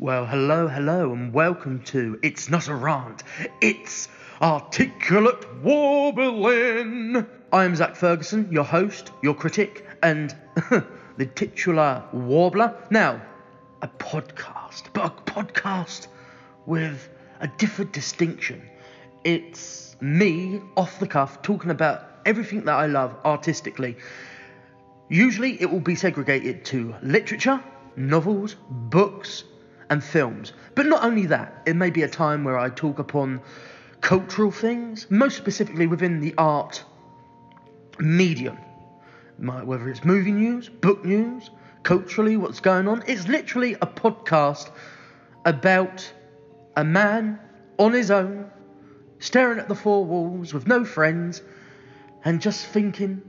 Well, hello, hello, and welcome to It's Not a Rant, It's Articulate Warbling. I am Zach Ferguson, your host, your critic, and the titular warbler. Now, a podcast, but a podcast with a different distinction. It's me, off the cuff, talking about everything that I love artistically. Usually it will be segregated to literature, novels, books, and films. But not only that, it may be a time where I talk upon cultural things, most specifically within the art medium. Whether it's movie news, book news, culturally, what's going on. It's literally a podcast about a man on his own, staring at the four walls with no friends, and just thinking,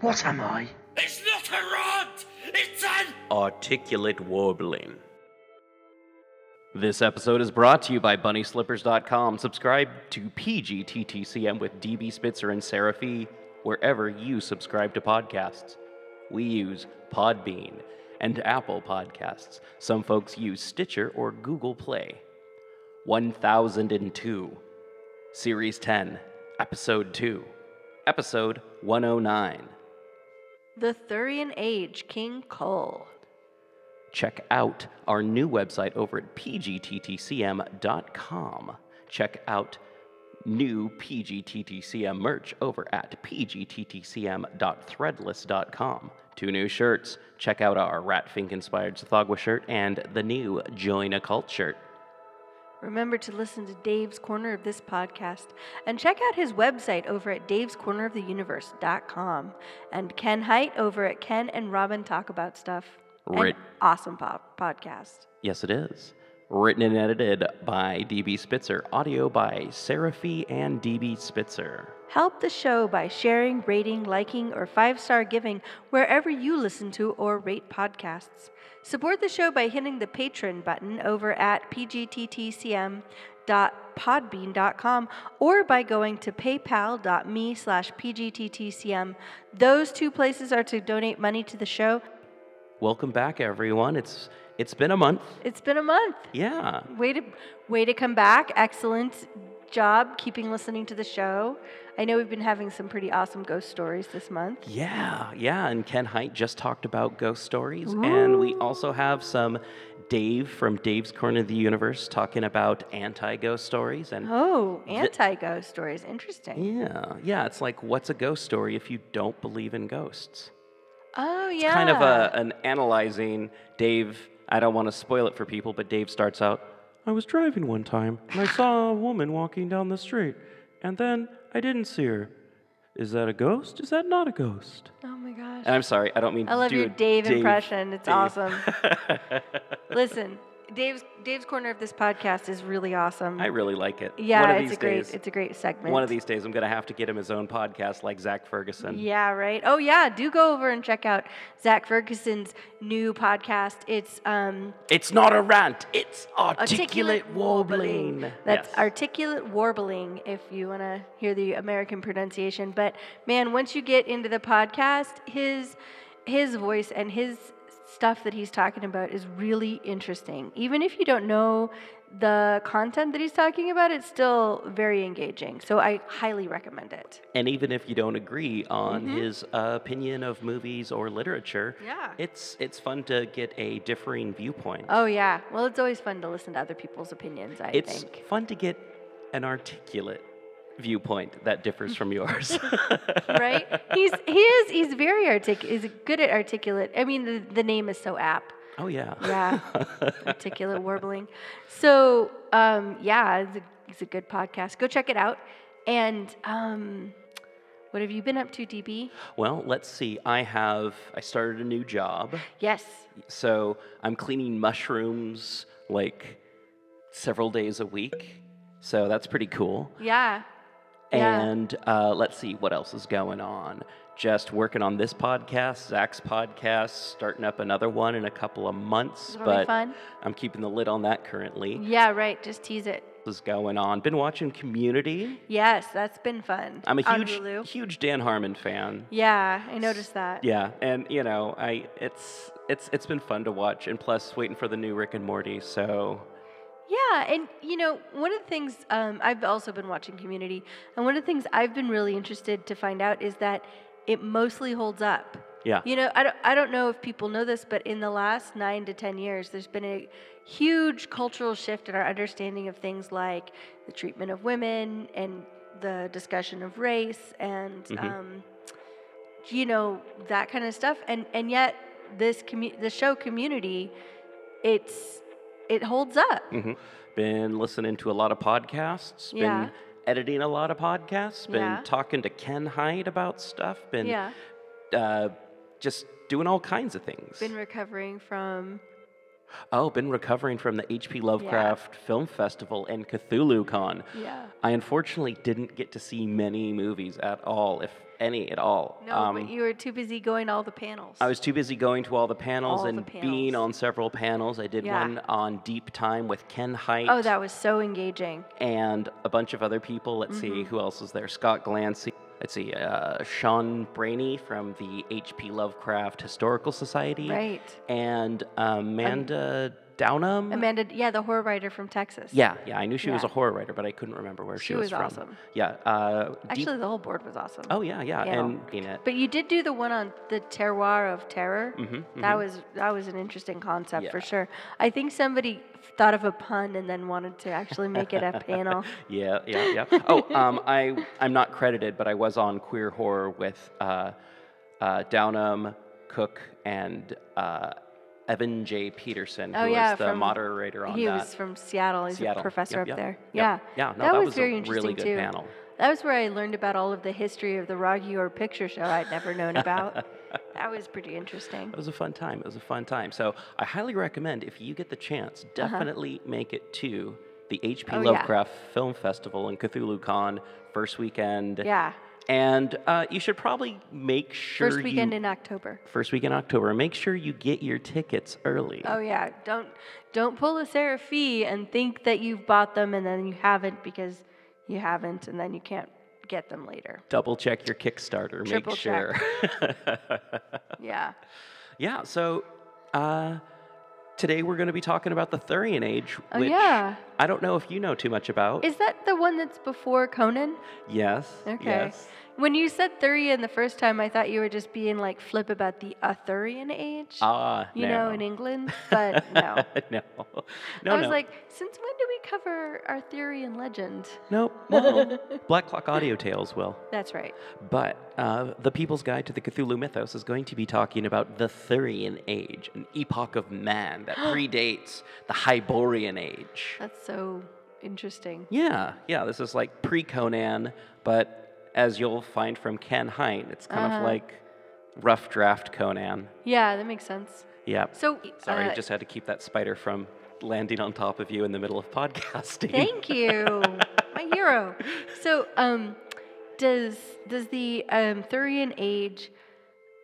what am I? It's not a rant! It's an Articulate Warbling. This episode is brought to you by BunnySlippers.com. Subscribe to PGTTCM with DB Spitzer and Sarah Fee wherever you subscribe to podcasts. We use Podbean and Apple Podcasts. Some folks use Stitcher or Google Play. 1002, Series 10, Episode 2, Episode 109. The Thurian Age, King Kull. Check out our new website over at pgttcm.com. Check out new PGTTCM merch over at pgttcm.threadless.com. Two new shirts. Check out our Ratfink inspired Tsathoggua shirt and the new Join a Cult shirt. Remember to listen to Dave's Corner of this podcast and check out his website over at davescorneroftheuniverse.com and Ken Hite over at Ken and Robin Talk About Stuff. An awesome pop- podcast. Yes, it is. Written and edited by DB Spitzer. Audio by Sarah Fee and DB Spitzer. Help the show by sharing, rating, liking, or five star giving wherever you listen to or rate podcasts. Support the show by hitting the patron button over at pgttcm.podbean.com or by going to paypal.me slash pgttcm. Those two places are to donate money to the show. Welcome back, everyone. It's it's been a month. It's been a month. Yeah. Way to way to come back. Excellent job keeping listening to the show. I know we've been having some pretty awesome ghost stories this month. Yeah, yeah. And Ken Hite just talked about ghost stories. And we also have some Dave from Dave's Corner of the Universe talking about anti ghost stories. And Oh, anti-ghost stories. Interesting. yeah, yeah. It's like, what's a ghost story if you don't believe in ghosts? Oh, yeah. Kind of a, an analyzing Dave. I don't want to spoil it for people, but Dave starts out I was driving one time and I saw a woman walking down the street. And then I didn't see her. Is that a ghost? Is that not a ghost? Oh my gosh. And I'm sorry, I don't mean I love your a Dave, impression. It's Dave. awesome. Listen, Dave's Dave's corner of this podcast is really awesome. I really like it. yeah, one of it's a great days, it's a great segment. one of these days, I'm gonna have to get him his own podcast like Zach Ferguson. Yeah, right. Oh yeah, do go over and check out Zach Ferguson's new podcast. It's um It's not a rant. It's articulate, warbling. That's Yes. articulate warbling if you want to hear the American pronunciation. But man, once you get into the podcast, his his voice and his stuff that he's talking about is really interesting. Even if you don't know the content that he's talking about, it's still very engaging. So I highly recommend it. And even if you don't agree on his uh, opinion of movies or literature, Mm-hmm. Yeah. it's it's fun to get a differing viewpoint. Oh yeah. Well, it's always fun to listen to other people's opinions, I it's think. fun to get an articulate viewpoint that differs from yours. right? He's he is he's very articulate. He's good at articulate. I mean, the, the name is so apt. oh yeah. Yeah, articulate warbling. So um, yeah, it's a, it's a good podcast. Go check it out. And um, what have you been up to, DB? Well, let's see. I have I started a new job. Yes. So I'm cleaning mushrooms like several days a week. So that's pretty cool. Yeah. Yeah. And uh, let's see what else is going on. Just working on this podcast, Zach's podcast, starting up another one in a couple of months. That'll be but fun. I'm keeping the lid on that currently. Yeah. Right. Just tease it. is going on. Been watching Community. Yes, that's been fun. I'm a huge, Hulu. huge Dan Harmon fan. Yeah, I noticed that. Yeah, and you know, I it's it's it's been fun to watch, and plus waiting for the new Rick and Morty. So Yeah, and you know, one of the things um, I've also been watching Community, and one of the things I've been really interested to find out is that it mostly holds up. yeah, You know, I don't, I don't know if people know this, but in the last nine to 10 years, there's been a huge cultural shift in our understanding of things like the treatment of women and the discussion of race and, um, you know, that kind of stuff. And, and yet, this commu- the show Community, it's, it holds up. hmm been listening to a lot of podcasts. Been Yeah. editing a lot of podcasts. Been Yeah. talking to Ken Hite about stuff. Been Yeah. uh, just doing all kinds of things. Been recovering from, oh, been recovering from the H.P. Lovecraft Film Festival and Cthulhu Con. yeah. I unfortunately didn't get to see many movies at all, if any at all. No, Um, but you were too busy going to all the panels. I was too busy going to all the panels All the and being on several panels. I did Yeah. one on Deep Time with Ken Hite Oh, that was so engaging. and a bunch of other people. Let's see, Mm-hmm. who else was there? Scott Glancy. Let's see, uh, Sean Branney from the H.P. Lovecraft Historical Society. Right. And Amanda Downham. Amanda, yeah, the horror writer from Texas. Yeah, yeah, I knew she was a horror writer, but I couldn't remember where she, She was from. awesome. Yeah. Uh, Deep- Actually, the whole board was awesome. oh yeah, yeah, and it. But you did do the one on the terroir of terror. Mm-hmm, That was that was an interesting concept for sure. I think somebody thought of a pun and then wanted to actually make it a panel. Yeah, yeah, yeah. Oh, um, I I'm not credited, but I was on Queer Horror with uh, uh, Downham, Cook, and uh, Evan J. Peterson, who Oh, yeah, was the from- moderator on he that. was from Seattle. He's Seattle. a professor Yep, up yep, there. yep. Yeah. Yeah, no, that, that was, was a very really interesting good too. panel. That was where I learned about all of the history of the Rocky Horror Picture Show I'd never known about. that was pretty interesting. It was a fun time. It was a fun time. So I highly recommend if you get the chance, definitely make it to the HP Uh-huh. Oh, yeah. Lovecraft Film Festival in Cthulhu Con first weekend. Yeah. And uh, you should probably make sure First weekend you, in October. first weekend in October. Make sure you get your tickets early. Oh yeah, don't don't pull a Sarah fee and think that you've bought them and then you haven't because you haven't and then you can't get them later. Double check your Kickstarter. Triple make sure. Yeah. yeah. So uh, today we're going to be talking about the Thurian Age, Oh, which yeah. I don't know if you know too much about. Is that the one that's before Conan? yes. Okay. Yes. When you said Thurian the first time, I thought you were just being like flip about the Arthurian age. Ah, you no. know, in England, but no. no. No, I was no. like, since when do we cover Arthurian legend? nope. Well, Black Clock Audio Tales will. That's right. But uh, the People's Guide to the Cthulhu Mythos is going to be talking about the Thurian Age, an epoch of man that predates the Hyborian Age. That's so interesting. Yeah, yeah, this is like pre Conan, but as you'll find from Ken Hite, it's kind Uh-huh. of like rough draft Conan. Yeah, that makes sense. Yeah. So, Sorry, uh, just had to keep that spider from landing on top of you in the middle of podcasting. Thank you, my hero. So, um, does does the um, Thurian age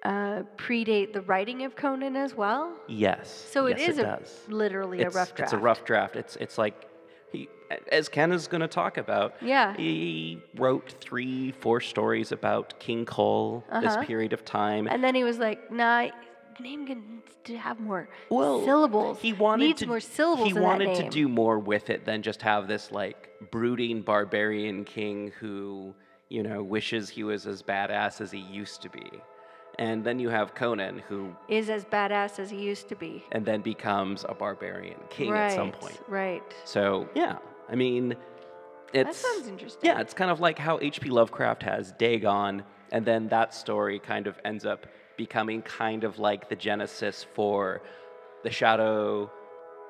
uh, predate the writing of Conan as well? Yes. So it yes, is it a, literally it's, a rough draft. It's a rough draft. It's it's like he, as Ken is going to talk about. Yeah. He wrote three, four stories about King Kull this Uh-huh. period of time. And then he was like, "Nah, name needs to have more well, syllables. He wanted needs to, more syllables He wanted to do more with it than just have this like brooding barbarian king who you know wishes he was as badass as he used to be. And then you have Conan who Is as badass as he used to be. and then becomes a barbarian king right. at some point. Right. So yeah, I mean, it's that sounds interesting. Yeah, it's kind of like how H.P. Lovecraft has Dagon, and then that story kind of ends up becoming kind of like the genesis for the Shadow.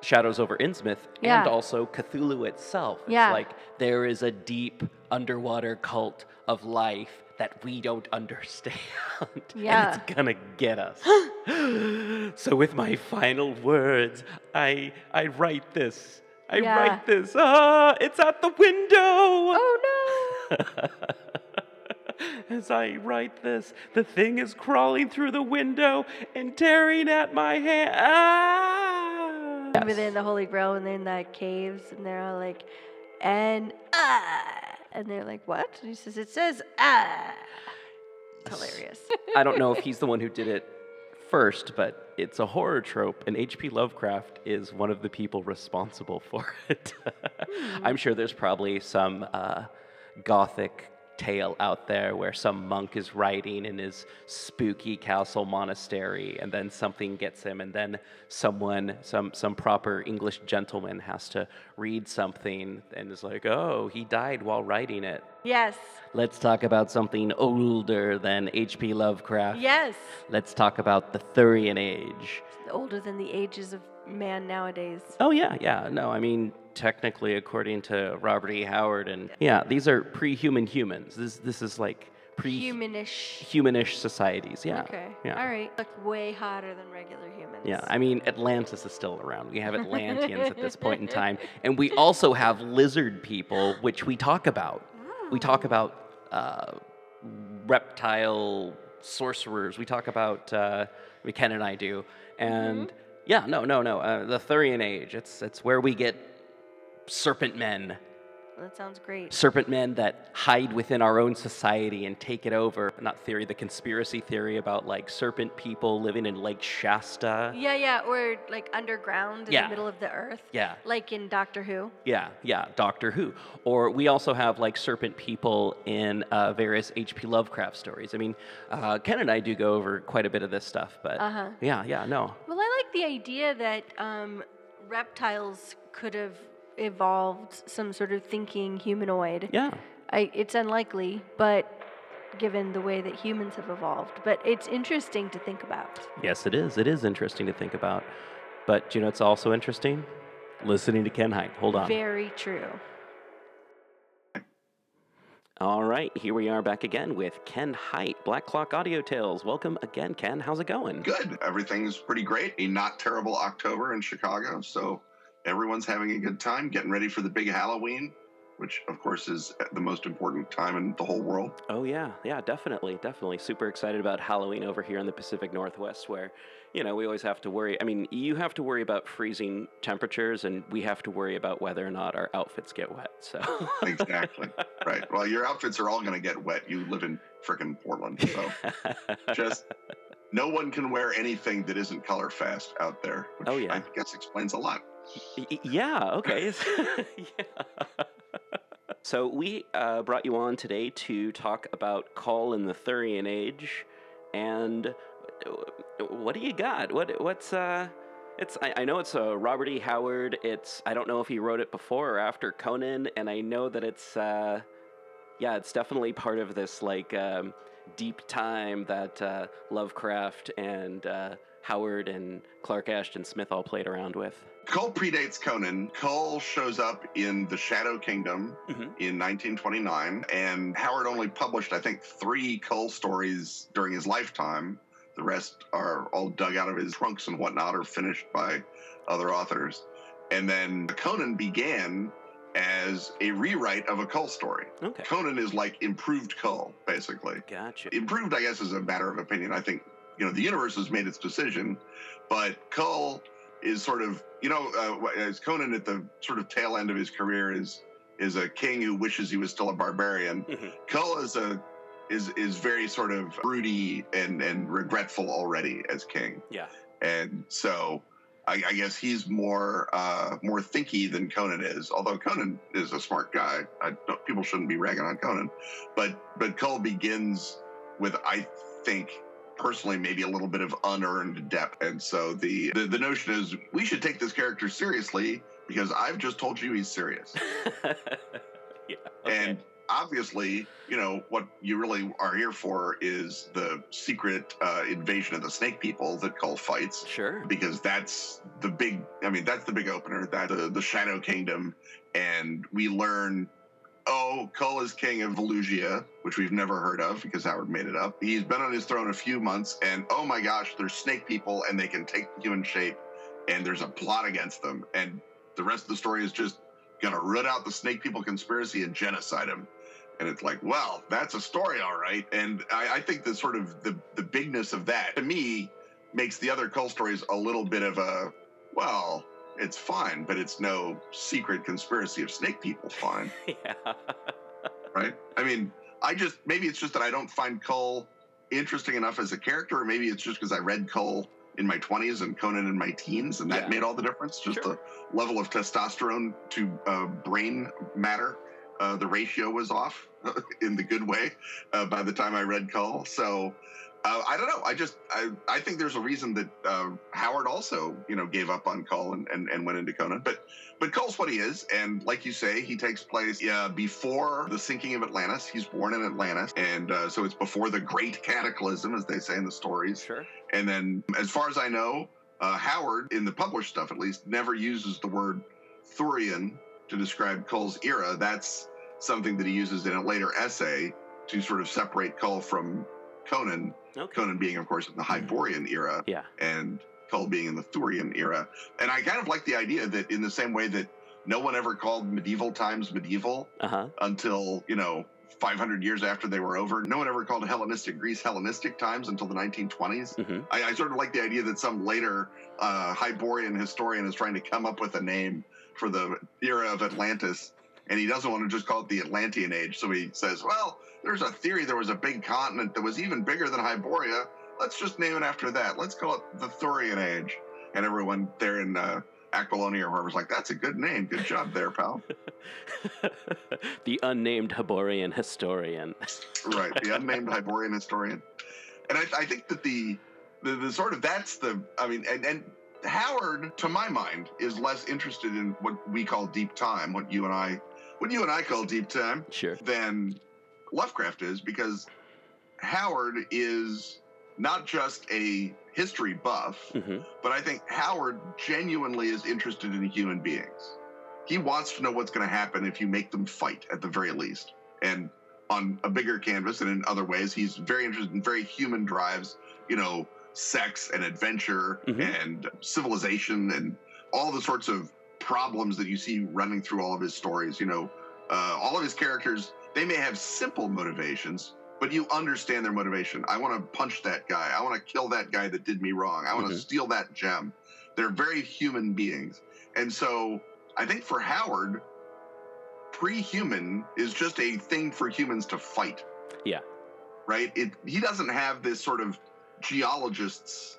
Shadows over Innsmouth Yeah. and also Cthulhu itself. It's Yeah. like there is a deep underwater cult of life that we don't understand. Yeah. And it's gonna get us. so with my final words, I I write this. I Yeah. write this. Ah, it's at the window. Oh no! As I write this, the thing is crawling through the window and tearing at my hand. Ah! Within the Holy Grail and they're in the caves and they're all like, and ah, and they're like, what? And he says, it says ah. Hilarious. I don't know if he's the one who did it first, but it's a horror trope, and H.P. Lovecraft is one of the people responsible for it. I'm sure there's probably some uh, gothic tale out there where some monk is writing in his spooky castle monastery and then something gets him and then someone some some proper english gentleman has to read something and is like oh he died while writing it yes. let's talk about something older than hp lovecraft Yes. let's talk about the thurian age Older than the ages of man nowadays. oh yeah yeah no i mean technically according to robert e howard and yeah these are pre-human humans this this is like pre Humanish. societies. Yeah. Okay. Yeah. All right. Look way hotter than regular humans. Yeah, I mean, Atlantis is still around. We have Atlanteans at this point in time. And we also have lizard people, which we talk about. We talk about uh, reptile sorcerers. We talk about, uh, we Ken and I do. And yeah, no, no, no. Uh, the Thurian Age, it's, it's where we get serpent men that sounds great. serpent men that hide within our own society and take it over. Not theory, the conspiracy theory about like serpent people living in Lake Shasta. Yeah, yeah, or like underground in Yeah. the middle of the earth. Yeah. Like in Doctor Who. Yeah, yeah, Doctor Who. Or we also have like serpent people in uh, various H.P. Lovecraft stories. I mean, uh, Ken and I do go over quite a bit of this stuff, but Uh-huh. yeah, yeah, no. Well, I like the idea that um, reptiles could have evolved some sort of thinking humanoid. Yeah. I, it's unlikely, but given the way that humans have evolved. But it's interesting to think about. Yes, it is. It is interesting to think about. But you know, it's also interesting listening to Ken Hite. Hold on. Very true. All right, here we are back again with Ken Hite, Black Clock Audio Tales. Welcome again, Ken. How's it going? Good. Everything's pretty great. A not terrible October in Chicago. So everyone's having a good time, getting ready for the big Halloween, which, of course, is the most important time in the whole world. Oh yeah, yeah, definitely, definitely. Super excited about Halloween over here in the Pacific Northwest, where you know we always have to worry. I mean, you have to worry about freezing temperatures, and we have to worry about whether or not our outfits get wet. So Exactly. right. Well, your outfits are all going to get wet. You live in frickin' Portland. So just no one can wear anything that isn't color fast out there, which Oh, yeah. I guess explains a lot. Yeah, okay. yeah. So we uh, brought you on today to talk about Kull in the Thurian Age, and uh, what do you got? What what's uh? It's I, I know it's uh, Robert E. Howard. It's I don't know if he wrote it before or after Conan, and I know that it's uh, yeah, it's definitely part of this like um, deep time that uh, Lovecraft and uh, Howard and Clark Ashton Smith all played around with. Kull predates Conan. Kull shows up in the Shadow Kingdom Mhm. in 1929, and Howard only published, I think, three Kull stories during his lifetime. The rest are all dug out of his trunks and whatnot, or finished by other authors. And then Conan began as a rewrite of a Kull story. Okay, Conan is like improved Kull, basically gotcha. improved, I guess, is a matter of opinion. I think you know the universe has made its decision, but Kull is sort of you know uh, as Conan at the sort of tail end of his career is is a king who wishes he was still a barbarian. Mhm. Kull is a is is very sort of broody and and regretful already as king, Yeah. and so. I, I guess he's more uh, more thinky than Conan is. Although Conan is a smart guy, I don't, people shouldn't be ragging on Conan. But but Kull begins with I think personally maybe a little bit of unearned depth, and so the the, the notion is we should take this character seriously because I've just told you he's serious, yeah. Okay. and obviously you know what you really are here for is the secret uh, invasion of the Snake People that Kull fights sure. because that's the big i mean that's the big opener that the, the shadow kingdom and we learn oh Kull is king of Valusia, which we've never heard of because howard made it up. He's been on his throne a few months and oh my gosh there's snake people and they can take human shape and there's a plot against them. And the rest of the story is just gonna root out the snake people conspiracy and genocide them and it's like, well, that's a story, all right. And I, I think the sort of the the bigness of that to me makes the other Kull stories a little bit of a well, it's fine, but it's no secret conspiracy of snake people fine, yeah. right? I mean, I just maybe it's just that I don't find Kull interesting enough as a character, or maybe it's just because I read Kull in my 20s and Conan in my teens, and that Yeah. made all the difference. Just Sure. the level of testosterone to uh, brain matter, uh, the ratio was off in the good way uh, by the time I read Kull. So uh, I don't know. I just I, I think there's a reason that uh, Howard also you know gave up on Kull and, and, and went into Conan, but but Kull's what he is, and like you say, he takes place uh, before the sinking of Atlantis. He's born in Atlantis, and uh, so it's before the Great Cataclysm, as they say in the stories. Sure. And then, as far as I know, uh, Howard, in the published stuff at least, never uses the word Thurian to describe Kull's era. That's something that he uses in a later essay to sort of separate Kull from Conan. Okay. Conan being, of course, in the Hyborian era, Yeah. and Kull being in the Thurian era. And I kind of like the idea that, in the same way that no one ever called medieval times medieval Uh huh. until, you know, 500 years after they were over, no one ever called Hellenistic Greece Hellenistic times until the 1920s. hmm I, I sort of like the idea that some later uh, Hyborian historian is trying to come up with a name for the era of Atlantis, and he doesn't want to just call it the Atlantean Age. So he says, "Well, there's a theory there was a big continent that was even bigger than Hyboria. Let's just name it after that. Let's call it the Thurian Age." And everyone there in uh, Aquilonia or whoever's like, "That's a good name. Good job there, pal." the unnamed Hyborian historian. right, the unnamed Hyborian historian. And I, I think that the, the the sort of that's the I mean, and and Howard, to my mind, is less interested in what we call deep time, what you and I, what you and I call deep time, Sure. than Lovecraft is, because Howard is not just a history buff, hmm but I think Howard genuinely is interested in human beings. He wants to know what's going to happen if you make them fight, at the very least. And on a bigger canvas and in other ways, he's very interested in very human drives, you know, sex and adventure Mhm. and civilization and all the sorts of problems that you see running through all of his stories. You know, uh, all of his characters, they may have simple motivations, but you understand their motivation. I want to punch that guy. I want to kill that guy that did me wrong. I want to Mhm. steal that gem. They're very human beings. And so I think for Howard, pre human is just a thing for humans to fight. Yeah. Right? It, he doesn't have this sort of geologist's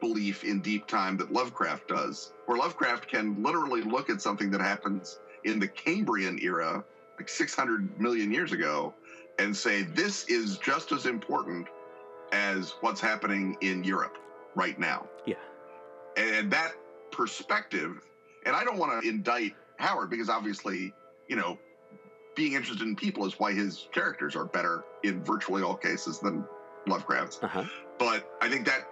belief in deep time that Lovecraft does, where Lovecraft can literally look at something that happens in the Cambrian era, like 600 million years ago, and say, this is just as important as what's happening in Europe right now. Yeah. And that perspective, and I don't want to indict Howard because obviously, you know, being interested in people is why his characters are better in virtually all cases than Lovecraft's Uh huh. but I think that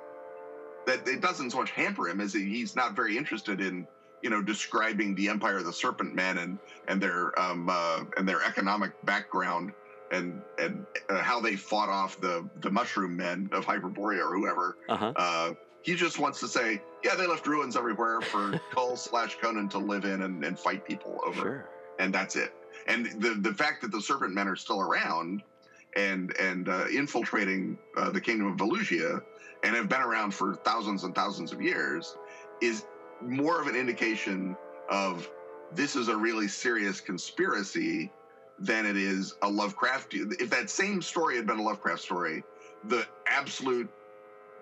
that it doesn't so much hamper him as he's not very interested in you know describing the Empire of the Serpent Men and and their um uh, and their economic background and and uh, how they fought off the the Mushroom Men of Hyperborea or whoever. Uh huh. Uh, he just wants to say, yeah, they left ruins everywhere for Kull slash Conan to live in and, and fight people over Sure. and that's it. And the the fact that the Serpent Men are still around and and uh, infiltrating uh, the kingdom of Valusia and have been around for thousands and thousands of years is more of an indication of this is a really serious conspiracy than it is a Lovecraft. If that same story had been a Lovecraft story, the absolute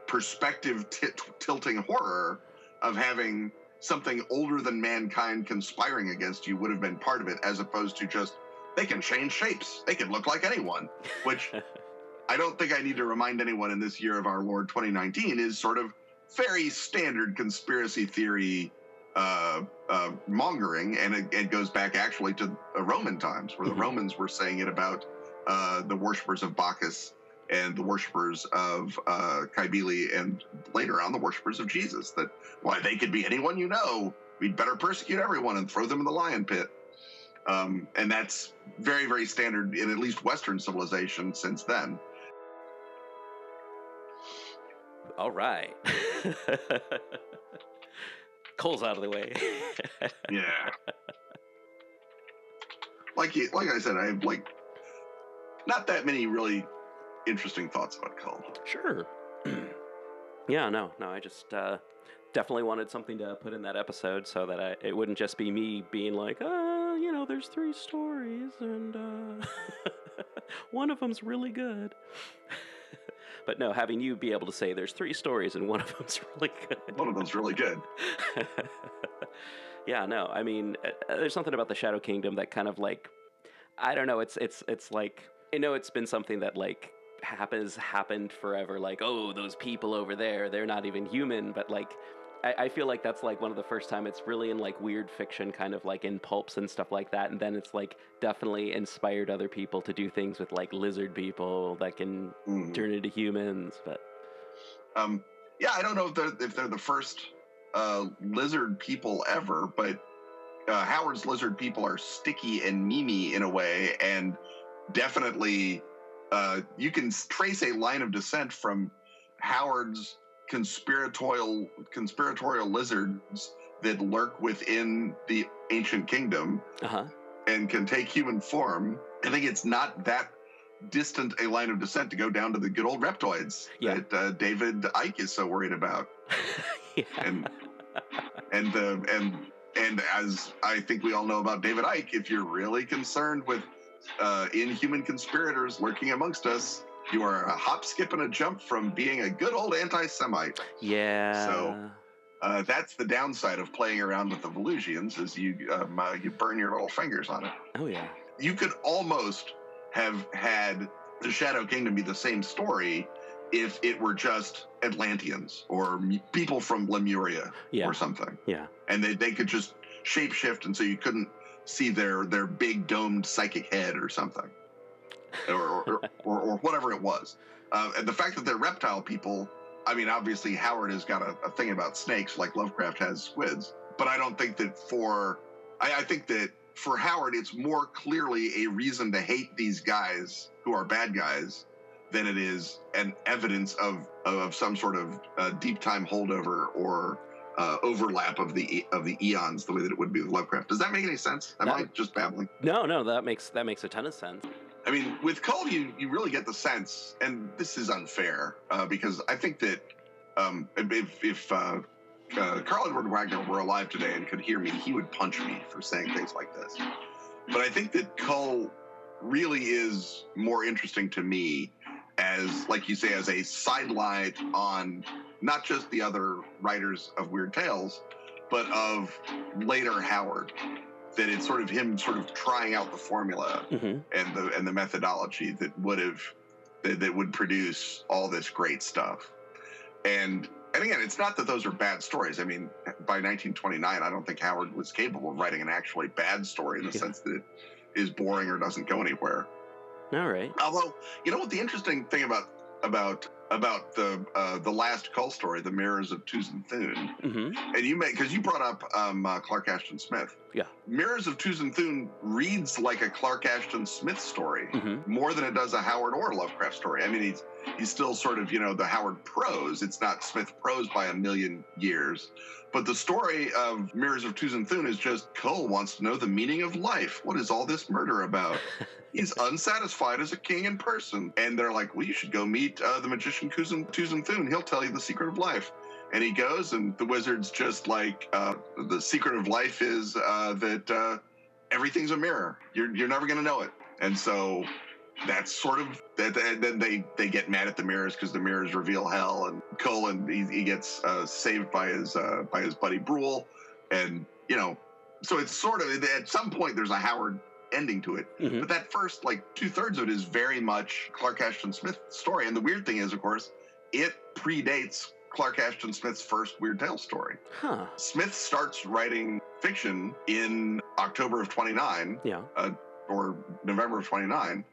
perspective t- tilting horror of having something older than mankind conspiring against you would have been part of it, as opposed to just they can change shapes, they can look like anyone, which I don't think I need to remind anyone in this year of our Lord 2019 is sort of very standard conspiracy theory uh, uh, mongering, and it, it goes back actually to uh, Roman times, where Mhm. the Romans were saying it about uh, the worshippers of Bacchus and the worshippers of uh, Kybele, and later on the worshippers of Jesus. That why they could be anyone you know. We'd better persecute everyone and throw them in the lion pit. Um, and that's very, very standard in at least Western civilization since then. All right. Kull's out of the way. Yeah. like you, like I said, I have like not that many really interesting thoughts about Kull. sure. yeah, no, no. I just uh, definitely wanted something to put in that episode so that I, it wouldn't just be me being like, uh, you know, there's three stories and uh, one of them's really good. But no, having you be able to say there's three stories and one of them's really good. One of them's really good. yeah, no, I mean, uh, there's something about the Shadow Kingdom that kind of like, I don't know, it's it's it's like, I know it's been something that like happens happened forever. Like, oh, those people over there, they're not even human, but like. I, I feel like that's like one of the first time it's really in like weird fiction, kind of like in pulps and stuff like that. And then it's like definitely inspired other people to do things with like lizard people that can Mhm. turn into humans. But Um, yeah, I don't know if they're if they're the first uh, lizard people ever, but uh, Howard's lizard people are sticky and memey in a way, and definitely uh, you can trace a line of descent from Howard's conspiratorial conspiratorial lizards that lurk within the ancient kingdom uh huh. and can take human form. I think it's not that distant a line of descent to go down to the good old reptoids Yeah. that uh, David Icke is so worried about. yeah. And and the and and as I think we all know about David Icke, if you're really concerned with uh, inhuman conspirators lurking amongst us, you are a hop, skip, and a jump from being a good old anti-Semite. yeah. So- Uh, that's the downside of playing around with the Valusians, is you um, uh, you burn your little fingers on it. oh yeah. you could almost have had the Shadow Kingdom be the same story if it were just Atlanteans or m- people from Lemuria Yeah. or something, Yeah. and they, they could just shapeshift, and so you couldn't see their their big domed psychic head or something, or or, or, or whatever it was. Uh, and the fact that they're reptile people, I mean, obviously Howard has got a, a thing about snakes, like Lovecraft has squids, but I don't think that for I, I think that for Howard, it's more clearly a reason to hate these guys who are bad guys than it is an evidence of of some sort of uh, deep time holdover or uh, overlap of the of the eons, the way that it would be with Lovecraft. Does that make any sense? Am I just babbling? No, no, that makes that makes a ton of sense. I mean, with Kull, you you really get the sense, and this is unfair uh, because I think that um, if if uh, uh, Karl Edward Wagner were alive today and could hear me, he would punch me for saying things like this. But I think that Kull really is more interesting to me as, like you say, as a sidelight on not just the other writers of Weird Tales, but of later Howard. That it's sort of him sort of trying out the formula hmm and the and the methodology that would have that, that would produce all this great stuff. And and again, it's not that those are bad stories. I mean, by 1929, I don't think Howard was capable of writing an actually bad story in the Yeah. sense that it is boring or doesn't go anywhere. All right. Although, you know what the interesting thing about about about the uh, the last Kull story, the Mirrors of Tuzun Thune, hmm and you may because you brought up um, uh, Clark Ashton Smith. Yeah. Mirrors of Tuzun Thune reads like a Clark Ashton Smith story hmm more than it does a Howard or Lovecraft story. I mean, he's he's still sort of you know the Howard prose. It's not Smith prose by a million years, but the story of Mirrors of Tuzun Thune is just Kull wants to know the meaning of life. What is all this murder about? he's unsatisfied as a king in person, and they're like, "Well, you should go meet uh, the magician Tuzun Tuzun Thune. He'll tell you the secret of life." And he goes, and the wizard's just like, uh, "The secret of life is uh, that." Uh, everything's a mirror. You're you're never gonna know it. And so that's sort of that. And then they they get mad at the mirrors because the mirrors reveal hell. And Cullen he, he gets uh, saved by his uh, by his buddy Brule, and you know, so it's sort of at some point there's a Howard ending to it. hmm But that first like two thirds of it is very much Clark Ashton Smith story. And the weird thing is, of course, it predates Clark Ashton Smith's first Weird Tales story. Huh. Smith starts writing fiction in October of 29 Yeah. or November of 29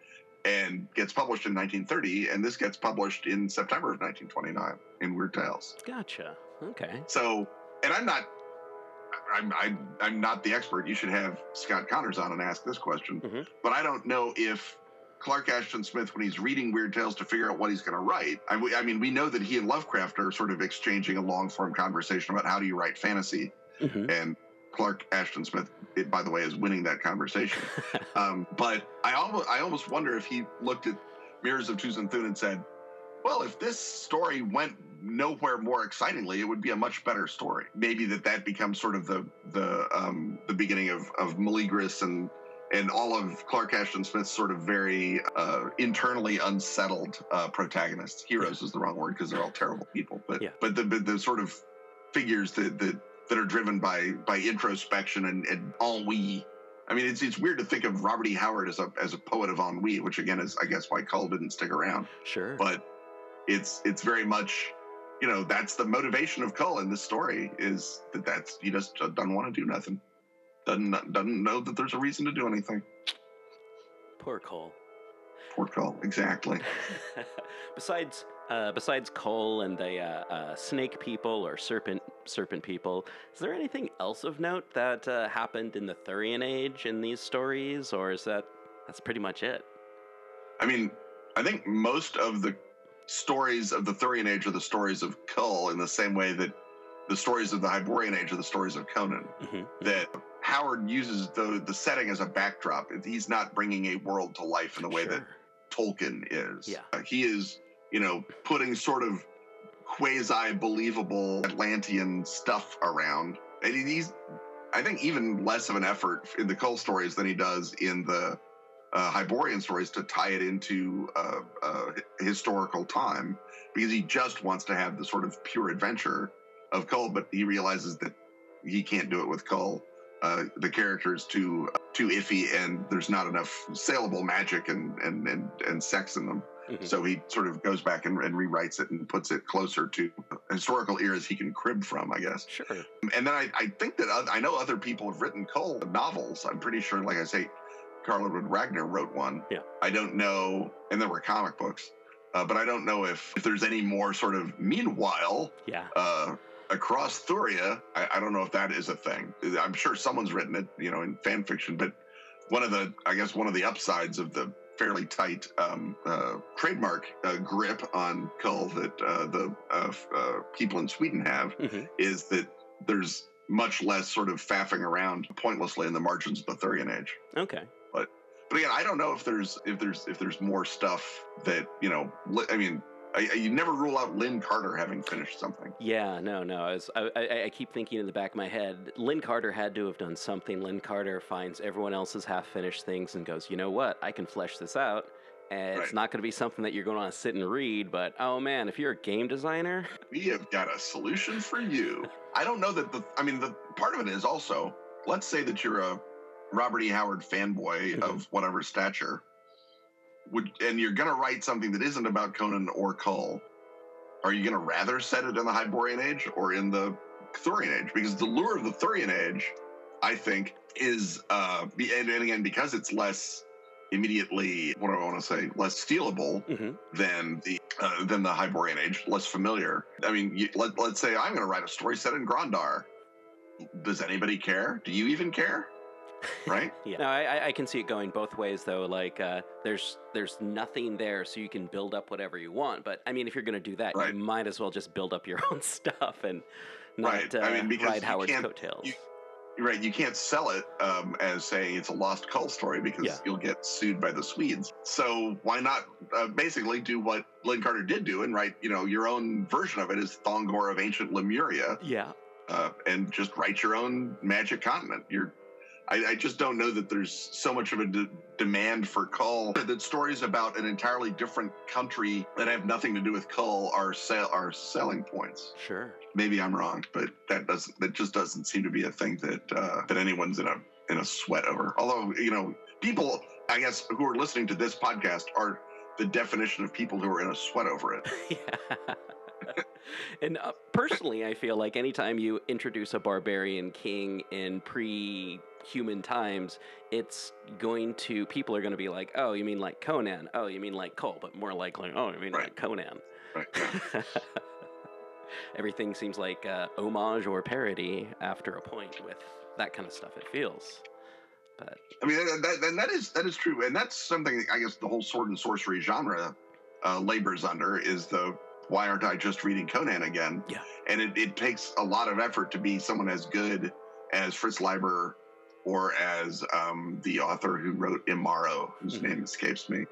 and gets published in 1930 and this gets published in September of 1929 in Weird Tales. Gotcha. Okay. So, and I'm not I'm, I'm, I'm not the expert. You should have Scott Connors on and ask this question. Mhm. But I don't know if Clark Ashton Smith, when he's reading Weird Tales to figure out what he's going to write, I, I mean, we know that he and Lovecraft are sort of exchanging a long form conversation about how do you write fantasy hmm and Clark Ashton Smith, it, by the way, is winning that conversation. um, but I almost, I almost wonder if he looked at Mirrors of Tuzun Thune and said, "Well, if this story went nowhere more excitingly, it would be a much better story. Maybe that that becomes sort of the the um, the beginning of of Malygris and and all of Clark Ashton Smith's sort of very uh, internally unsettled uh, protagonists. Heroes is the wrong word because they're all terrible people, but Yeah. but the, but the sort of figures that that that are driven by by introspection and, and ennui. I mean, it's it's weird to think of Robert E. Howard as a as a poet of ennui, which again is I guess why Kull didn't stick around. Sure. But it's it's very much, you know, that's the motivation of Kull in this story is that that's he just doesn't want to do nothing, doesn't doesn't know that there's a reason to do anything. Poor Kull. Poor Kull, exactly. besides, uh, besides Kull and the uh, uh, snake people or serpent serpent people, is there anything else of note that uh, happened in the Thurian Age in these stories, or is that that's pretty much it? I mean, I think most of the stories of the Thurian Age are the stories of Kull in the same way that the stories of the Hyborian Age are the stories of Conan. hmm That Howard uses the the setting as a backdrop. He's not bringing a world to life in the way that Tolkien is. Yeah. Uh, he is, you know, putting sort of quasi believable Atlantean stuff around. And he's, I think, even less of an effort in the Kull stories than he does in the uh, Hyborian stories to tie it into uh, uh, historical time because he just wants to have the sort of pure adventure of Kull, but he realizes that he can't do it with Kull. Uh, the character's too too iffy, and there's not enough saleable magic and and and, and sex in them. Mhm. So he sort of goes back and, and rewrites it and puts it closer to historical eras he can crib from, I guess. Sure. And then I, I think that oth- I know other people have written Kull novels. I'm pretty sure, like I say, Karl Edward Wagner wrote one. Yeah. I don't know, and there were comic books, uh, but I don't know if, if there's any more sort of meanwhile Yeah. uh, across Thuria. I, I don't know if that is a thing. I'm sure someone's written it, you know, in fan fiction. But one of the, I guess, one of the upsides of the fairly tight um, uh, trademark uh, grip on Kull that uh, the uh, uh, people in Sweden have Mhm. is that there's much less sort of faffing around pointlessly in the margins of the Thurian Age. Okay. But but again, I don't know if there's if there's if there's more stuff that you know. li- I mean, I, I, you never rule out Lin Carter having finished something. Yeah, no, no. I, was, I, I, I keep thinking in the back of my head, Lin Carter had to have done something. Lin Carter finds everyone else's half finished things and goes, you know what? I can flesh this out. And it's not going to be something that you're going to to sit and read, but oh man, if you're a game designer, we have got a solution for you. I don't know that the, I mean, the part of it is also, let's say that you're a Robert E. Howard fanboy Mhm. of whatever stature, would, and you're going to write something that isn't about Conan or Kull. Are you going to rather set it in the Hyborian Age or in the Thurian Age? Because the lure of the Thurian Age, I think, is, uh, and, and again, because it's less immediately, what do I want to say, less stealable, Mhm. than the uh, than the Hyborian Age, less familiar. I mean, you, let, let's say I'm going to write a story set in Grondar. Does anybody care? Do you even care? Right? yeah. No, I, I- I can see it going both ways though. Like, uh, there's there's nothing there, so you can build up whatever you want. But I mean, if you're going to do that, Right. you might as well just build up your own stuff and not Right. uh, I mean, because ride Howard's can't- coattails. you- right. You can't sell it um, as saying it's a lost Kull story because Yeah. you'll get sued by the Swedes. So why not uh, basically do what Lin Carter did do and write, you know, your own version of it is Thongor of ancient Lemuria, yeah. uh, and just write your own magic continent. You're, I, I just don't know that there's so much of a de- demand for Kull that stories about an entirely different country that have nothing to do with Kull are sell are selling points. Sure. Maybe I'm wrong, but that doesn't that just doesn't seem to be a thing that uh, that anyone's in a in a sweat over. Although you know, people I guess who are listening to this podcast are the definition of people who are in a sweat over it. Yeah. and uh, personally, I feel like anytime you introduce a barbarian king in pre human times, it's going to, people are going to be like, oh, you mean like Conan? Oh, you mean like Kull? But more likely, oh, you mean Right. like Conan? Right? Yeah. Everything seems like uh, homage or parody after a point with that kind of stuff, it feels. But I mean, that, that, that is that is true, and that's something I guess the whole sword and sorcery genre uh, labors under is the why aren't I just reading Conan again? Yeah. and it, it takes a lot of effort to be someone as good as Fritz Leiber or as um, the author who wrote Imaro, whose Mhm. name escapes me,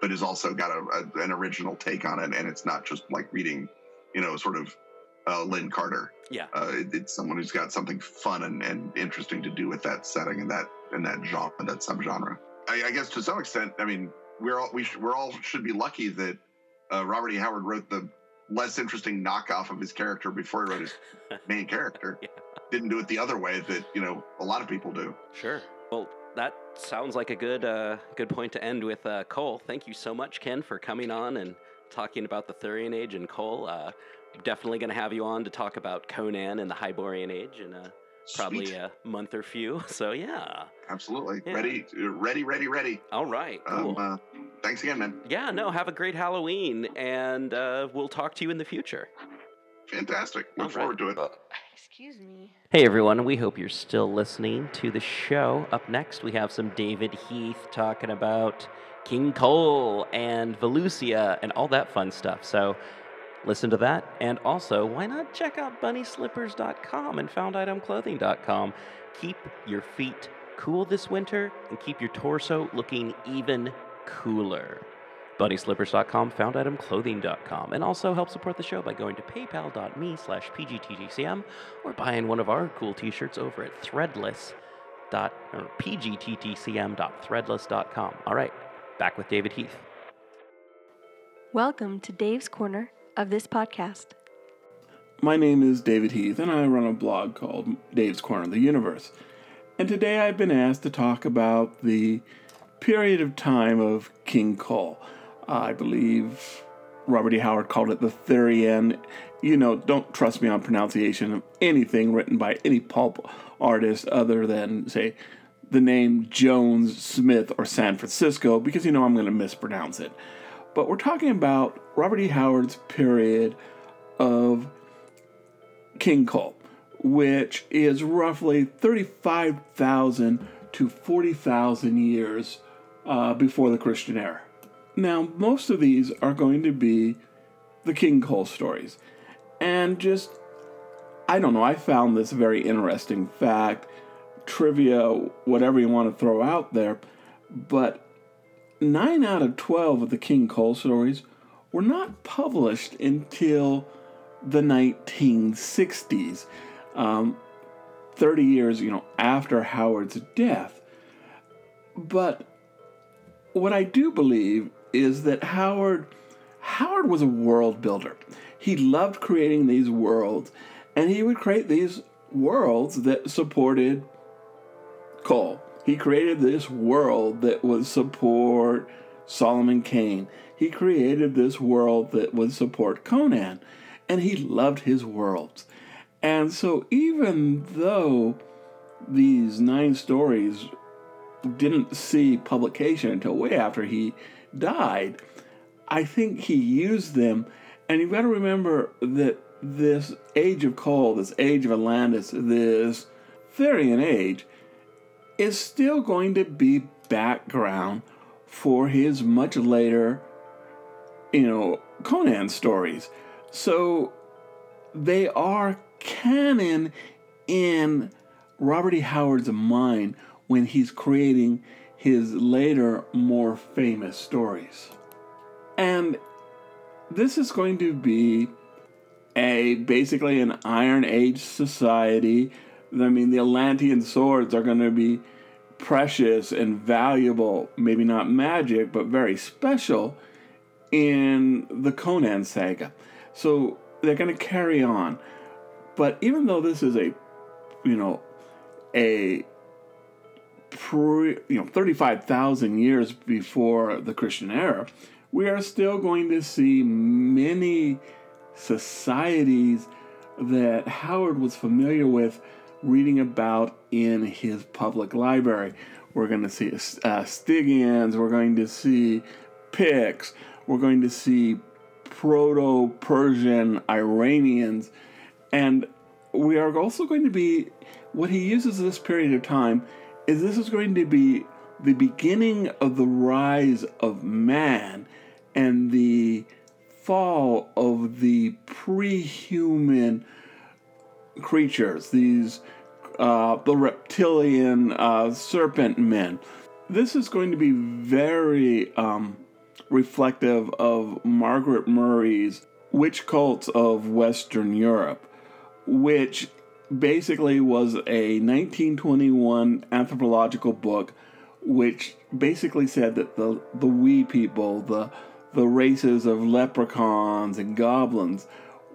but has also got a, a, an original take on it, and it's not just like reading, you know, sort of uh, Lin Carter. Yeah. Uh, it, it's someone who's got something fun and, and interesting to do with that setting and that and that genre, that subgenre. I, I guess to some extent, I mean, we're all we sh- we're all should be lucky that uh, Robert E. Howard wrote the less interesting knockoff of his character before he wrote his main character. Yeah. Didn't do it the other way that you know a lot of people do. Sure. Well, that sounds like a good uh, good point to end with uh, Kull. Thank you so much, Ken, for coming on and talking about the Thurian Age and Kull. Uh, definitely going to have you on to talk about Conan and the Hyborian Age in a, probably Sweet. a month or few. So yeah. Absolutely Yeah. ready, ready, ready, ready. All right. Cool. Um, uh, thanks again, man. yeah. No. Have a great Halloween, and uh, we'll talk to you in the future. Fantastic. All Look right. forward to it. Excuse me. Hey everyone, we hope you're still listening to the show. Up next, we have some David Heath talking about King Kull and Valusia and all that fun stuff. So listen to that. And also, why not check out bunnyslippers.com and founditemclothing.com? Keep your feet cool this winter and keep your torso looking even cooler. BunnySlippers.com, FoundItemClothing.com, and also help support the show by going to paypal.me slash pgttcm or buying one of our cool t-shirts over at threadless dot or pgttcm.threadless.com. All right, back with David Heath. Welcome to Dave's Corner of this podcast. My name is David Heath, and I run a blog called Dave's Corner of the Universe. And today I've been asked to talk about the period of time of King Kull. I believe Robert E. Howard called it the Thurian. You know, don't trust me on pronunciation of anything written by any pulp artist other than, say, the name Jones, Smith, or San Francisco, because you know I'm going to mispronounce it. But we're talking about Robert E. Howard's period of King Kull, which is roughly 35,000 to 40,000 years uh, before the Christian era. Now, most of these are going to be the King Kull stories. And just, I don't know, I found this very interesting fact, trivia, whatever you want to throw out there, but 9 out of 12 of the King Kull stories were not published until the 1960s, um, 30 years, you know, after Howard's death. But what I do believe is that Howard Howard was a world builder. He loved creating these worlds, and he would create these worlds that supported Kull. He created this world that would support Solomon Kane. He created this world that would support Conan, and he loved his worlds. And so, even though these nine stories didn't see publication until way after he died, I think he used them. And you've got to remember that this age of Kull, this age of Atlantis, this Thurian age, is still going to be background for his much later, you know, Conan stories. So they are canon in Robert E. Howard's mind when he's creating his later, more famous stories. And this is going to be a basically an Iron Age society. I mean, the Atlantean swords are going to be precious and valuable, maybe not magic, but very special in the Conan saga. So they're going to carry on. But even though this is a, you know, a pre, you know, 35,000 years before the Christian era, we are still going to see many societies that Howard was familiar with reading about in his public library. We're going to see uh, Stygians, we're going to see Picts, we're going to see Proto Persian Iranians, and we are also going to be what he uses this period of time is this is going to be the beginning of the rise of man and the fall of the pre-human creatures these uh, the reptilian uh, serpent men? This is going to be very um, reflective of margaret murray's Witch Cults of Western Europe, which basically was a 1921 anthropological book which basically said that the, the wee people, the, the races of leprechauns and goblins,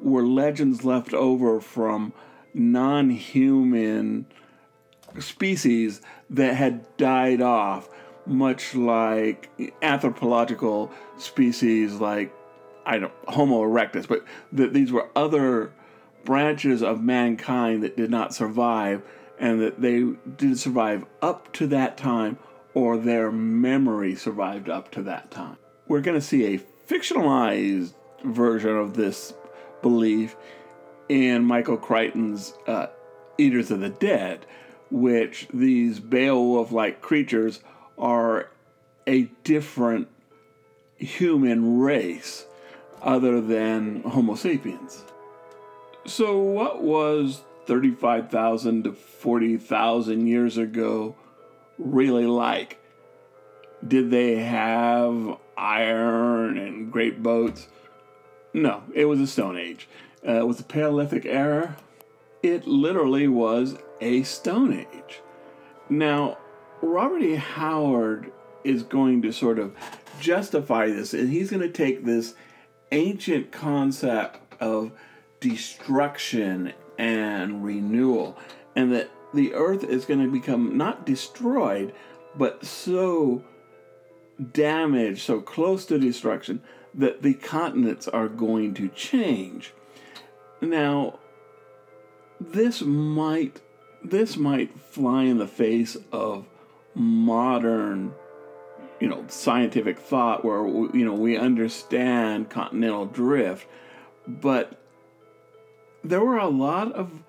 were legends left over from non human species that had died off, much like anthropological species like I don't Homo erectus, but that these were other branches of mankind that did not survive and that they did survive up to that time or their memory survived up to that time. We're going to see a fictionalized version of this belief in Michael Crichton's uh, Eaters of the Dead, which these Beowulf like creatures are a different human race other than Homo sapiens. So, what was 35,000 to 40,000 years ago really like? Did they have iron and great boats? No, it was a Stone Age. Uh, it was a Paleolithic era. It literally was a Stone Age. Now, Robert E. Howard is going to sort of justify this, and he's going to take this ancient concept of destruction and renewal, and that the earth is going to become not destroyed, but so damaged, so close to destruction, that the continents are going to change. Now, this might this might fly in the face of modern you know scientific thought where you know we understand continental drift but there were a lot of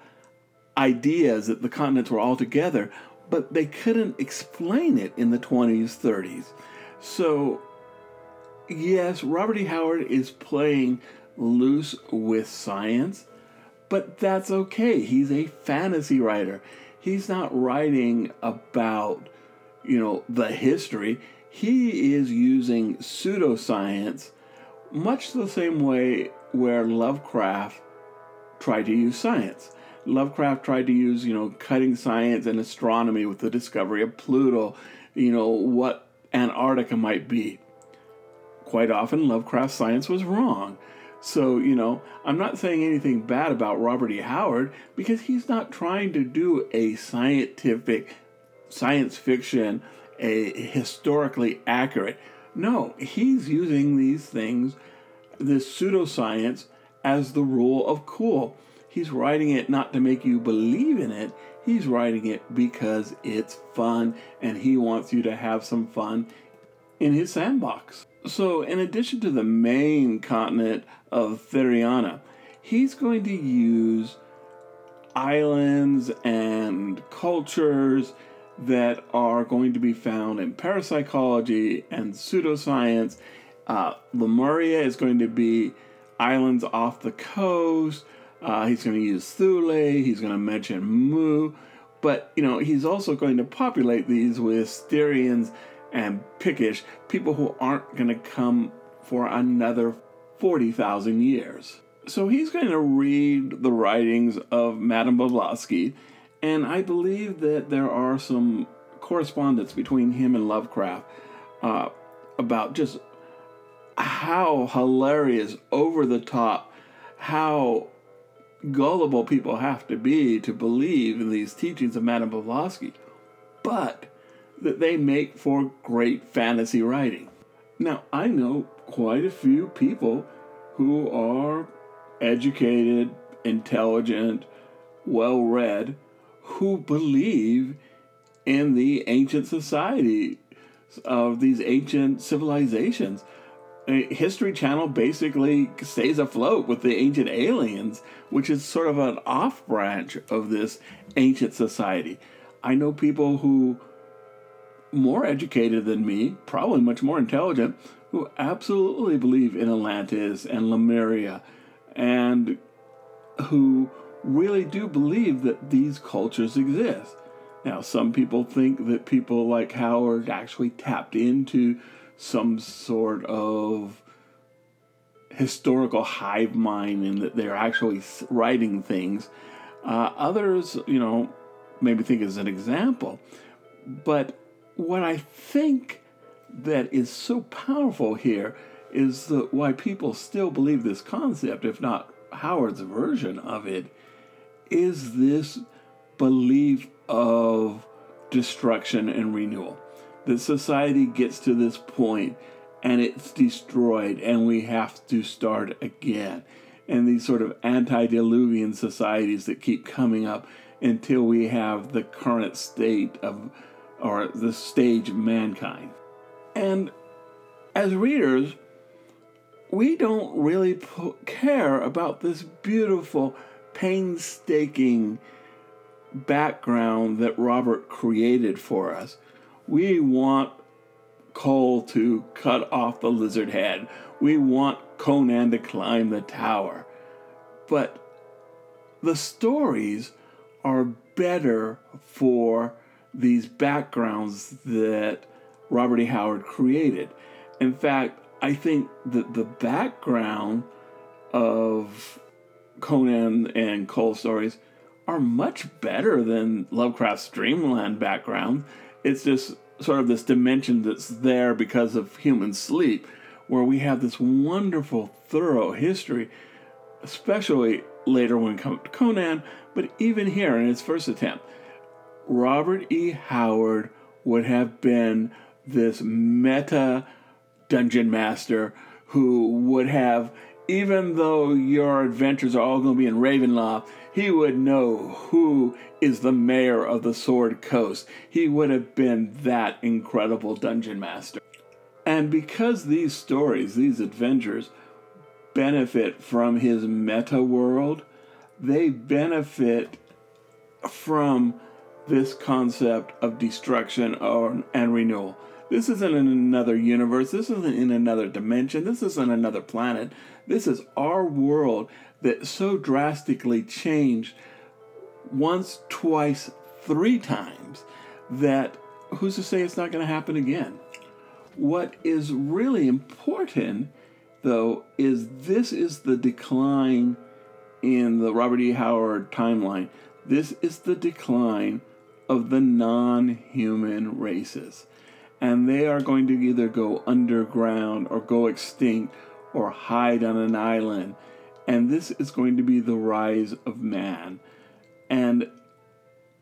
ideas that the continents were all together but they couldn't explain it in the 20s 30s so yes robert e. Howard is playing loose with science but that's okay. He's a fantasy writer. He's not writing about you know the history. He is using pseudoscience much the same way where Lovecraft tried to use science. Lovecraft tried to use, you know, cutting science and astronomy with the discovery of Pluto, you know, what Antarctica might be. Quite often, Lovecraft's science was wrong. So, you know, I'm not saying anything bad about Robert E. Howard because he's not trying to do a scientific science fiction a historically accurate. No, he's using these things, this pseudoscience, as the rule of cool. He's writing it not to make you believe in it, he's writing it because it's fun and he wants you to have some fun in his sandbox. So, in addition to the main continent of Theriana, he's going to use islands and cultures that are going to be found in parapsychology and pseudoscience. Uh, Lemuria is going to be islands off the coast. Uh, he's going to use Thule. He's going to mention Mu. But, you know, he's also going to populate these with Styrians and Pictish, people who aren't going to come for another 40,000 years. So he's going to read the writings of Madame Blavatsky and I believe that there are some correspondence between him and Lovecraft uh, about just how hilarious, over the top, how gullible people have to be to believe in these teachings of Madame Blavatsky, but that they make for great fantasy writing. Now, I know quite a few people who are educated, intelligent, well read, who believe in the ancient society of these ancient civilizations. History Channel basically stays afloat with the ancient aliens, which is sort of an off branch of this ancient society. I know people who more educated than me, probably much more intelligent, who absolutely believe in Atlantis and Lemuria and who really do believe that these cultures exist. Now, some people think that people like Howard actually tapped into some sort of historical hive mind and that they're actually writing things. Uh, others, you know, maybe think as an example. But what I think that is so powerful here is the, why people still believe this concept, if not Howard's version of it, is this belief of destruction and renewal. That society gets to this point and it's destroyed and we have to start again. And these sort of antediluvian societies that keep coming up until we have the current state of, or the stage of mankind. And as readers, we don't really po- care about this beautiful, painstaking background that Robert created for us. We want Kull to cut off the lizard head. We want Conan to climb the tower. But the stories are better for these backgrounds that Robert E. Howard created. In fact, I think that the background of Conan and Kull stories are much better than Lovecraft's Dreamland background. It's just sort of this dimension that's there because of human sleep, where we have this wonderful, thorough history, especially later when it comes to Conan, but even here in his first attempt. Robert E. Howard would have been this meta dungeon master who would have, even though your adventures are all going to be in Ravenloft, he would know who is the mayor of the Sword Coast. He would have been that incredible dungeon master. And because these stories, these adventures, benefit from his meta world, they benefit from this concept of destruction or, and renewal. This isn't in another universe. This isn't in another dimension. This isn't another planet. This is our world that so drastically changed once, twice, three times that who's to say it's not going to happen again? What is really important, though, is this is the decline in the Robert E. Howard timeline. This is the decline of the non human races. And they are going to either go underground or go extinct or hide on an island. And this is going to be the rise of man. And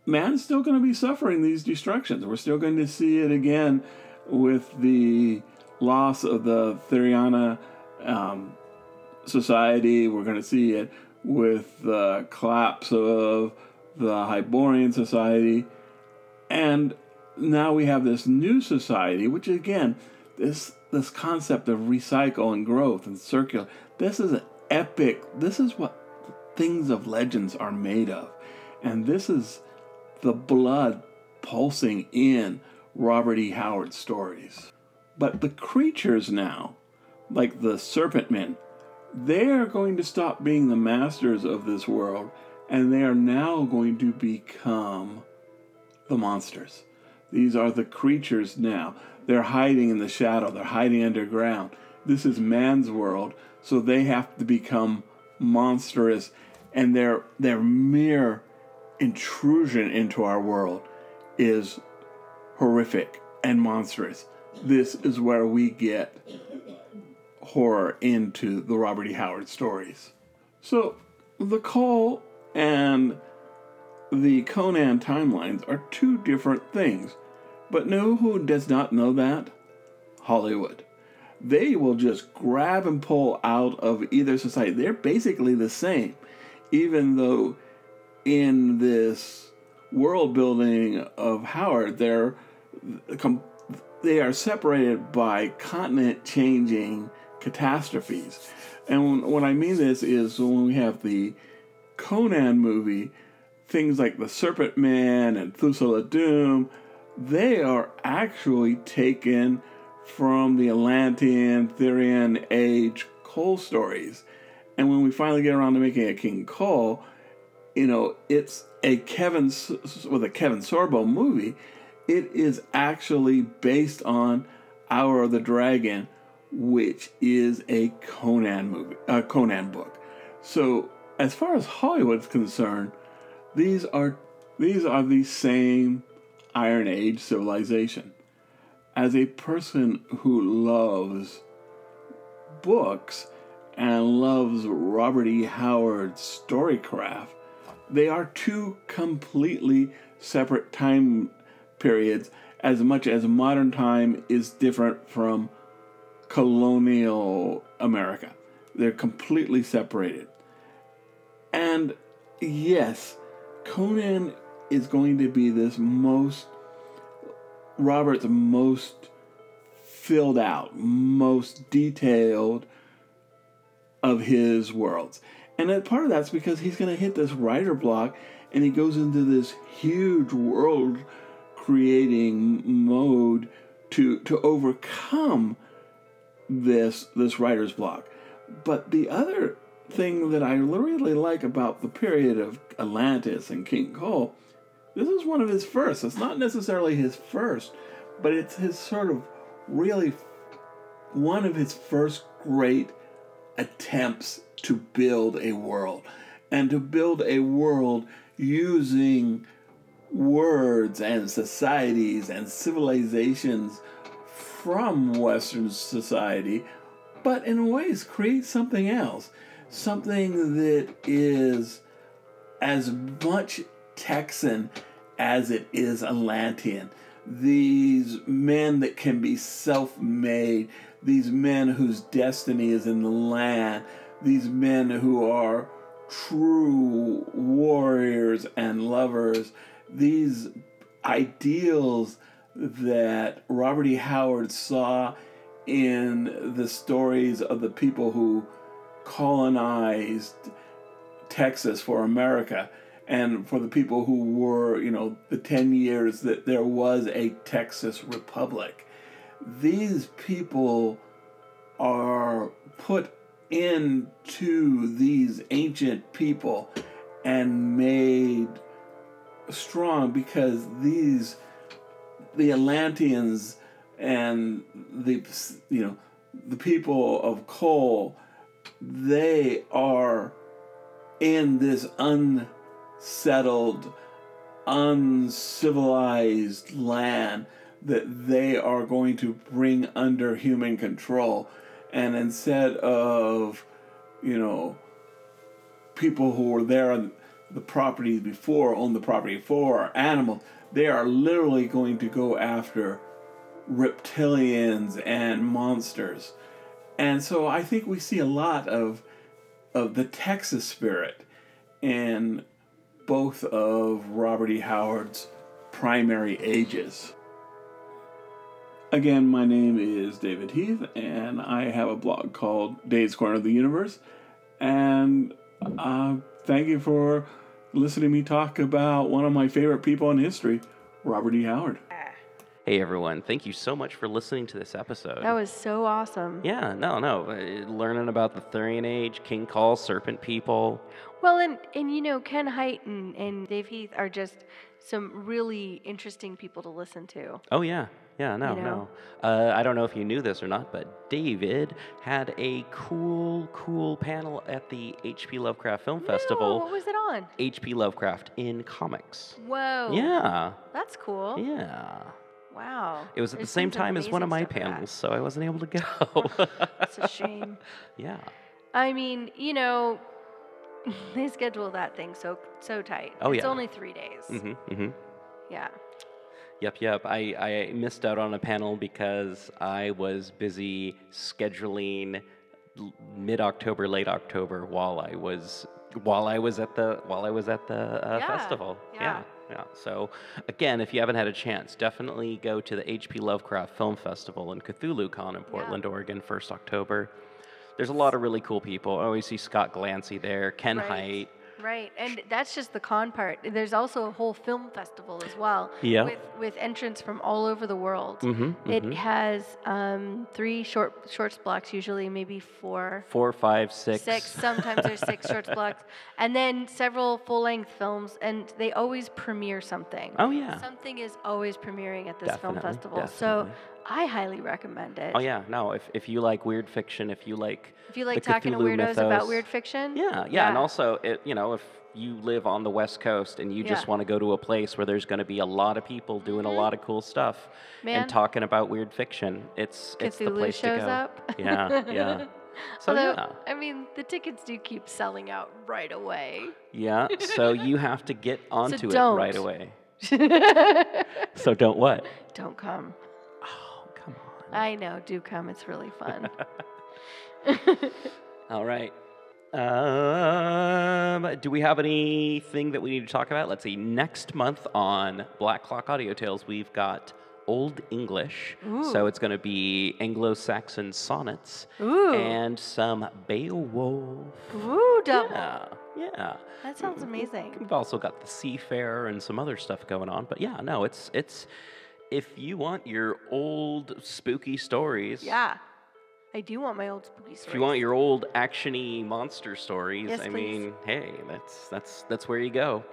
man's still going to be suffering these destructions. We're still going to see it again with the loss of the Theriana um, society. We're going to see it with the collapse of the Hyborian society. And now we have this new society, which again, this this concept of recycle and growth and circular. This is an epic. This is what things of legends are made of, and this is the blood pulsing in Robert E. Howard stories. But the creatures now, like the serpent men, they are going to stop being the masters of this world, and they are now going to become the monsters. These are the creatures now. They're hiding in the shadow, they're hiding underground. This is man's world, so they have to become monstrous, and their, their mere intrusion into our world is horrific and monstrous. This is where we get horror into the Robert E. Howard stories. So, the Kull and the Conan timelines are two different things. But know who does not know that? Hollywood. They will just grab and pull out of either society. They're basically the same, even though in this world building of Howard, they're they are separated by continent changing catastrophes. And what I mean this is when we have the Conan movie, things like the Serpent Man and Thulsa Doom, they are actually taken from the Atlantean, Thurian age Kull stories. And when we finally get around to making a King Kull, you know, it's a Kevin with a Kevin Sorbo movie. It is actually based on Hour of the Dragon, which is a Conan movie, a Conan book. So, as far as Hollywood's concerned, these are these are the same Iron Age civilization. As a person who loves books and loves Robert E. Howard's storycraft, they are two completely separate time periods as much as modern time is different from colonial America. They're completely separated. And yes, Conan is going to be this most Robert's most filled out, most detailed of his worlds. And part of that's because he's going to hit this writer block and he goes into this huge world creating mode to to overcome this this writer's block. But the other thing that I really like about the period of Atlantis and King Kull, this is one of his first. It's not necessarily his first, but it's his sort of really one of his first great attempts to build a world and to build a world using words and societies and civilizations from Western society, but in ways create something else. Something that is as much Texan as it is Atlantean. These men that can be self made, these men whose destiny is in the land, these men who are true warriors and lovers, these ideals that Robert E. Howard saw in the stories of the people who colonized Texas for America and for the people who were, you know, the 10 years that there was a Texas Republic. These people are put into these ancient people and made strong because these the Atlanteans and the you know the people of Kull they are in this unsettled uncivilized land that they are going to bring under human control. And instead of you know people who were there on the property before owned the property before or animals they are literally going to go after reptilians and monsters. And so i think we see a lot of of the texas spirit in both of robert e howard's primary ages Again, my name is David Heath, and I have a blog called Dave's Corner of the Universe. And uh, thank you for listening to me talk about one of my favorite people in history, Robert E. Howard. Hey everyone, thank you so much for listening to this episode. That was so awesome. yeah, no, no. uh, Learning about the Thurian Age, King Kull, Serpent People. Well, and and you know, Ken Hite and, and Dave Heath are just some really interesting people to listen to. Oh, yeah. Yeah, no, You know? no. Uh, I don't know if you knew this or not, but David had a cool, cool panel at the H.P. Lovecraft Film No, Festival. what was it on? H.P. Lovecraft in comics. Whoa. Yeah, That's cool. yeah. Wow. It was at There's the same time as one of my amazing stuff for that. panels, so I wasn't able to go. It's a shame. yeah. I mean, you know, they schedule that thing so so tight. Oh, it's yeah. only three days. hmm hmm Yeah. Yep, yep. I, I missed out on a panel because I was busy scheduling mid October, late October while I was while I was at the while I was at the uh, Yeah, festival. yeah. yeah, yeah. So again, if you haven't had a chance, definitely go to the HP Lovecraft Film Festival in CthulhuCon in Portland, Oregon, first October. There's a lot of really cool people. I always see Scott Glancy there, Ken Right. Hite. Right, and that's just the con part. There's also a whole film festival as well. Yeah. With with entrants from all over the world. Mhm, It mhm. has um, three short shorts blocks, usually maybe four, Four, five, six. six. Sometimes there's six shorts blocks, and then several full length films, and they always premiere something. Oh yeah. Something is always premiering at this film Definitely, festival. So definitely. I highly recommend it. Oh yeah. No, if if you like weird fiction, if you like If you like talking to Cthulhu weirdos about weird fiction. Yeah, yeah, and also it, you know if you live on the West Coast and you just want to go to a place where there's going to be a lot of people doing a mm-hmm. lot of cool stuff Man. and talking about weird fiction, it's it's the Cthulhu place shows to go. up. Yeah, yeah. So Although, yeah, I mean, the tickets do keep selling out right away. yeah. So you have to get onto it don't. right away. So don't what? Don't come. I know, do come. It's really fun. All right. Um, do we have anything that we need to talk about? Let's see. Next month on Black Clock Audio Tales, we've got Old English. So it's going to be Anglo Saxon sonnets Ooh. and some Beowulf. Ooh, double. Yeah, yeah. That sounds amazing. We've also got the Seafarer and some other stuff going on. But yeah, no, it's it's if you want your old spooky stories. Yeah. I do want my old spooky stories. If you want your old actiony monster stories, Yes, I please. mean, hey, that's that's that's where you go.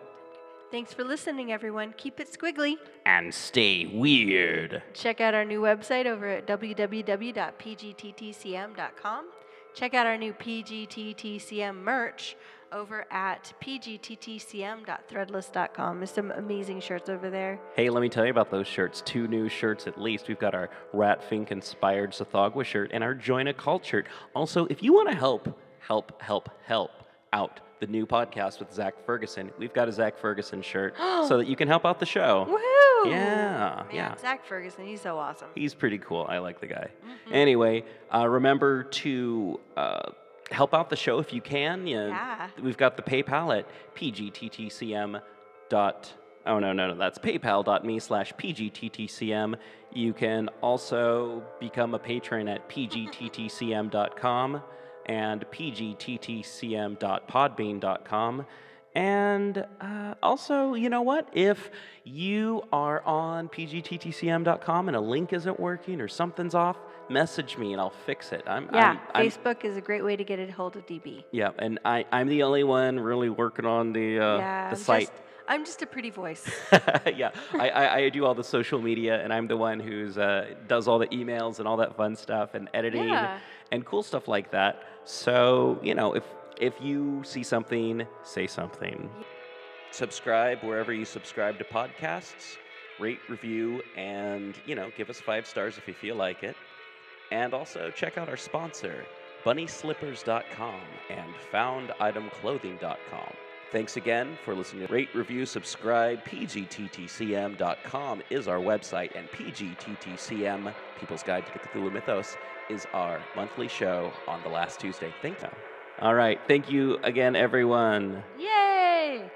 Thanks for listening, everyone. Keep it squiggly. And stay weird. Check out our new website over at www.pgttcm.com. Check out our new PGTTCM merch over at pgttcm.threadless.com. There's some amazing shirts over there. Hey, let me tell you about those shirts. Two new shirts at least. We've got our Ratfink inspired Tsathoggua shirt and our Join a Cult shirt. Also, if you want to help, help, help, help out the new podcast with Zach Ferguson, we've got a Zach Ferguson shirt so that you can help out the show. Woohoo! Yeah, Man, yeah. Zach Ferguson, he's so awesome. He's pretty cool. I like the guy. Anyway, uh, remember to uh, help out the show if you can. You- Yeah. We've got the PayPal at pgttcm dot. Oh no no no! That's PayPal.me slash pgttcm. You can also become a patron at pgttcm.com and pgttcm.podbean.com. And uh, also, you know what? If you are on pgttcm.com and a link isn't working or something's off, message me and I'll fix it. I'm, Yeah, I'm, I'm- Facebook is a great way to get a hold of DB. yeah, and I, I'm the only one really working on the uh, yeah, the site. Just, I'm just a pretty voice. yeah, I, I, I do all the social media, and I'm the one who's uh, does all the emails and all that fun stuff and editing Yeah. and cool stuff like that. So you know, if if you see something, say something. Subscribe wherever you subscribe to podcasts. Rate, review, and you know, give us five stars if you feel like it. And also check out our sponsor, BunnySlippers.com and FoundItemClothing.com. Thanks again for listening Rate, Review, Subscribe. PGTTCM.com is our website, and PGTTCM, People's Guide to the Cthulhu Mythos, is our monthly show on the last Tuesday. Thank you. All right. Thank you again, everyone. Yay!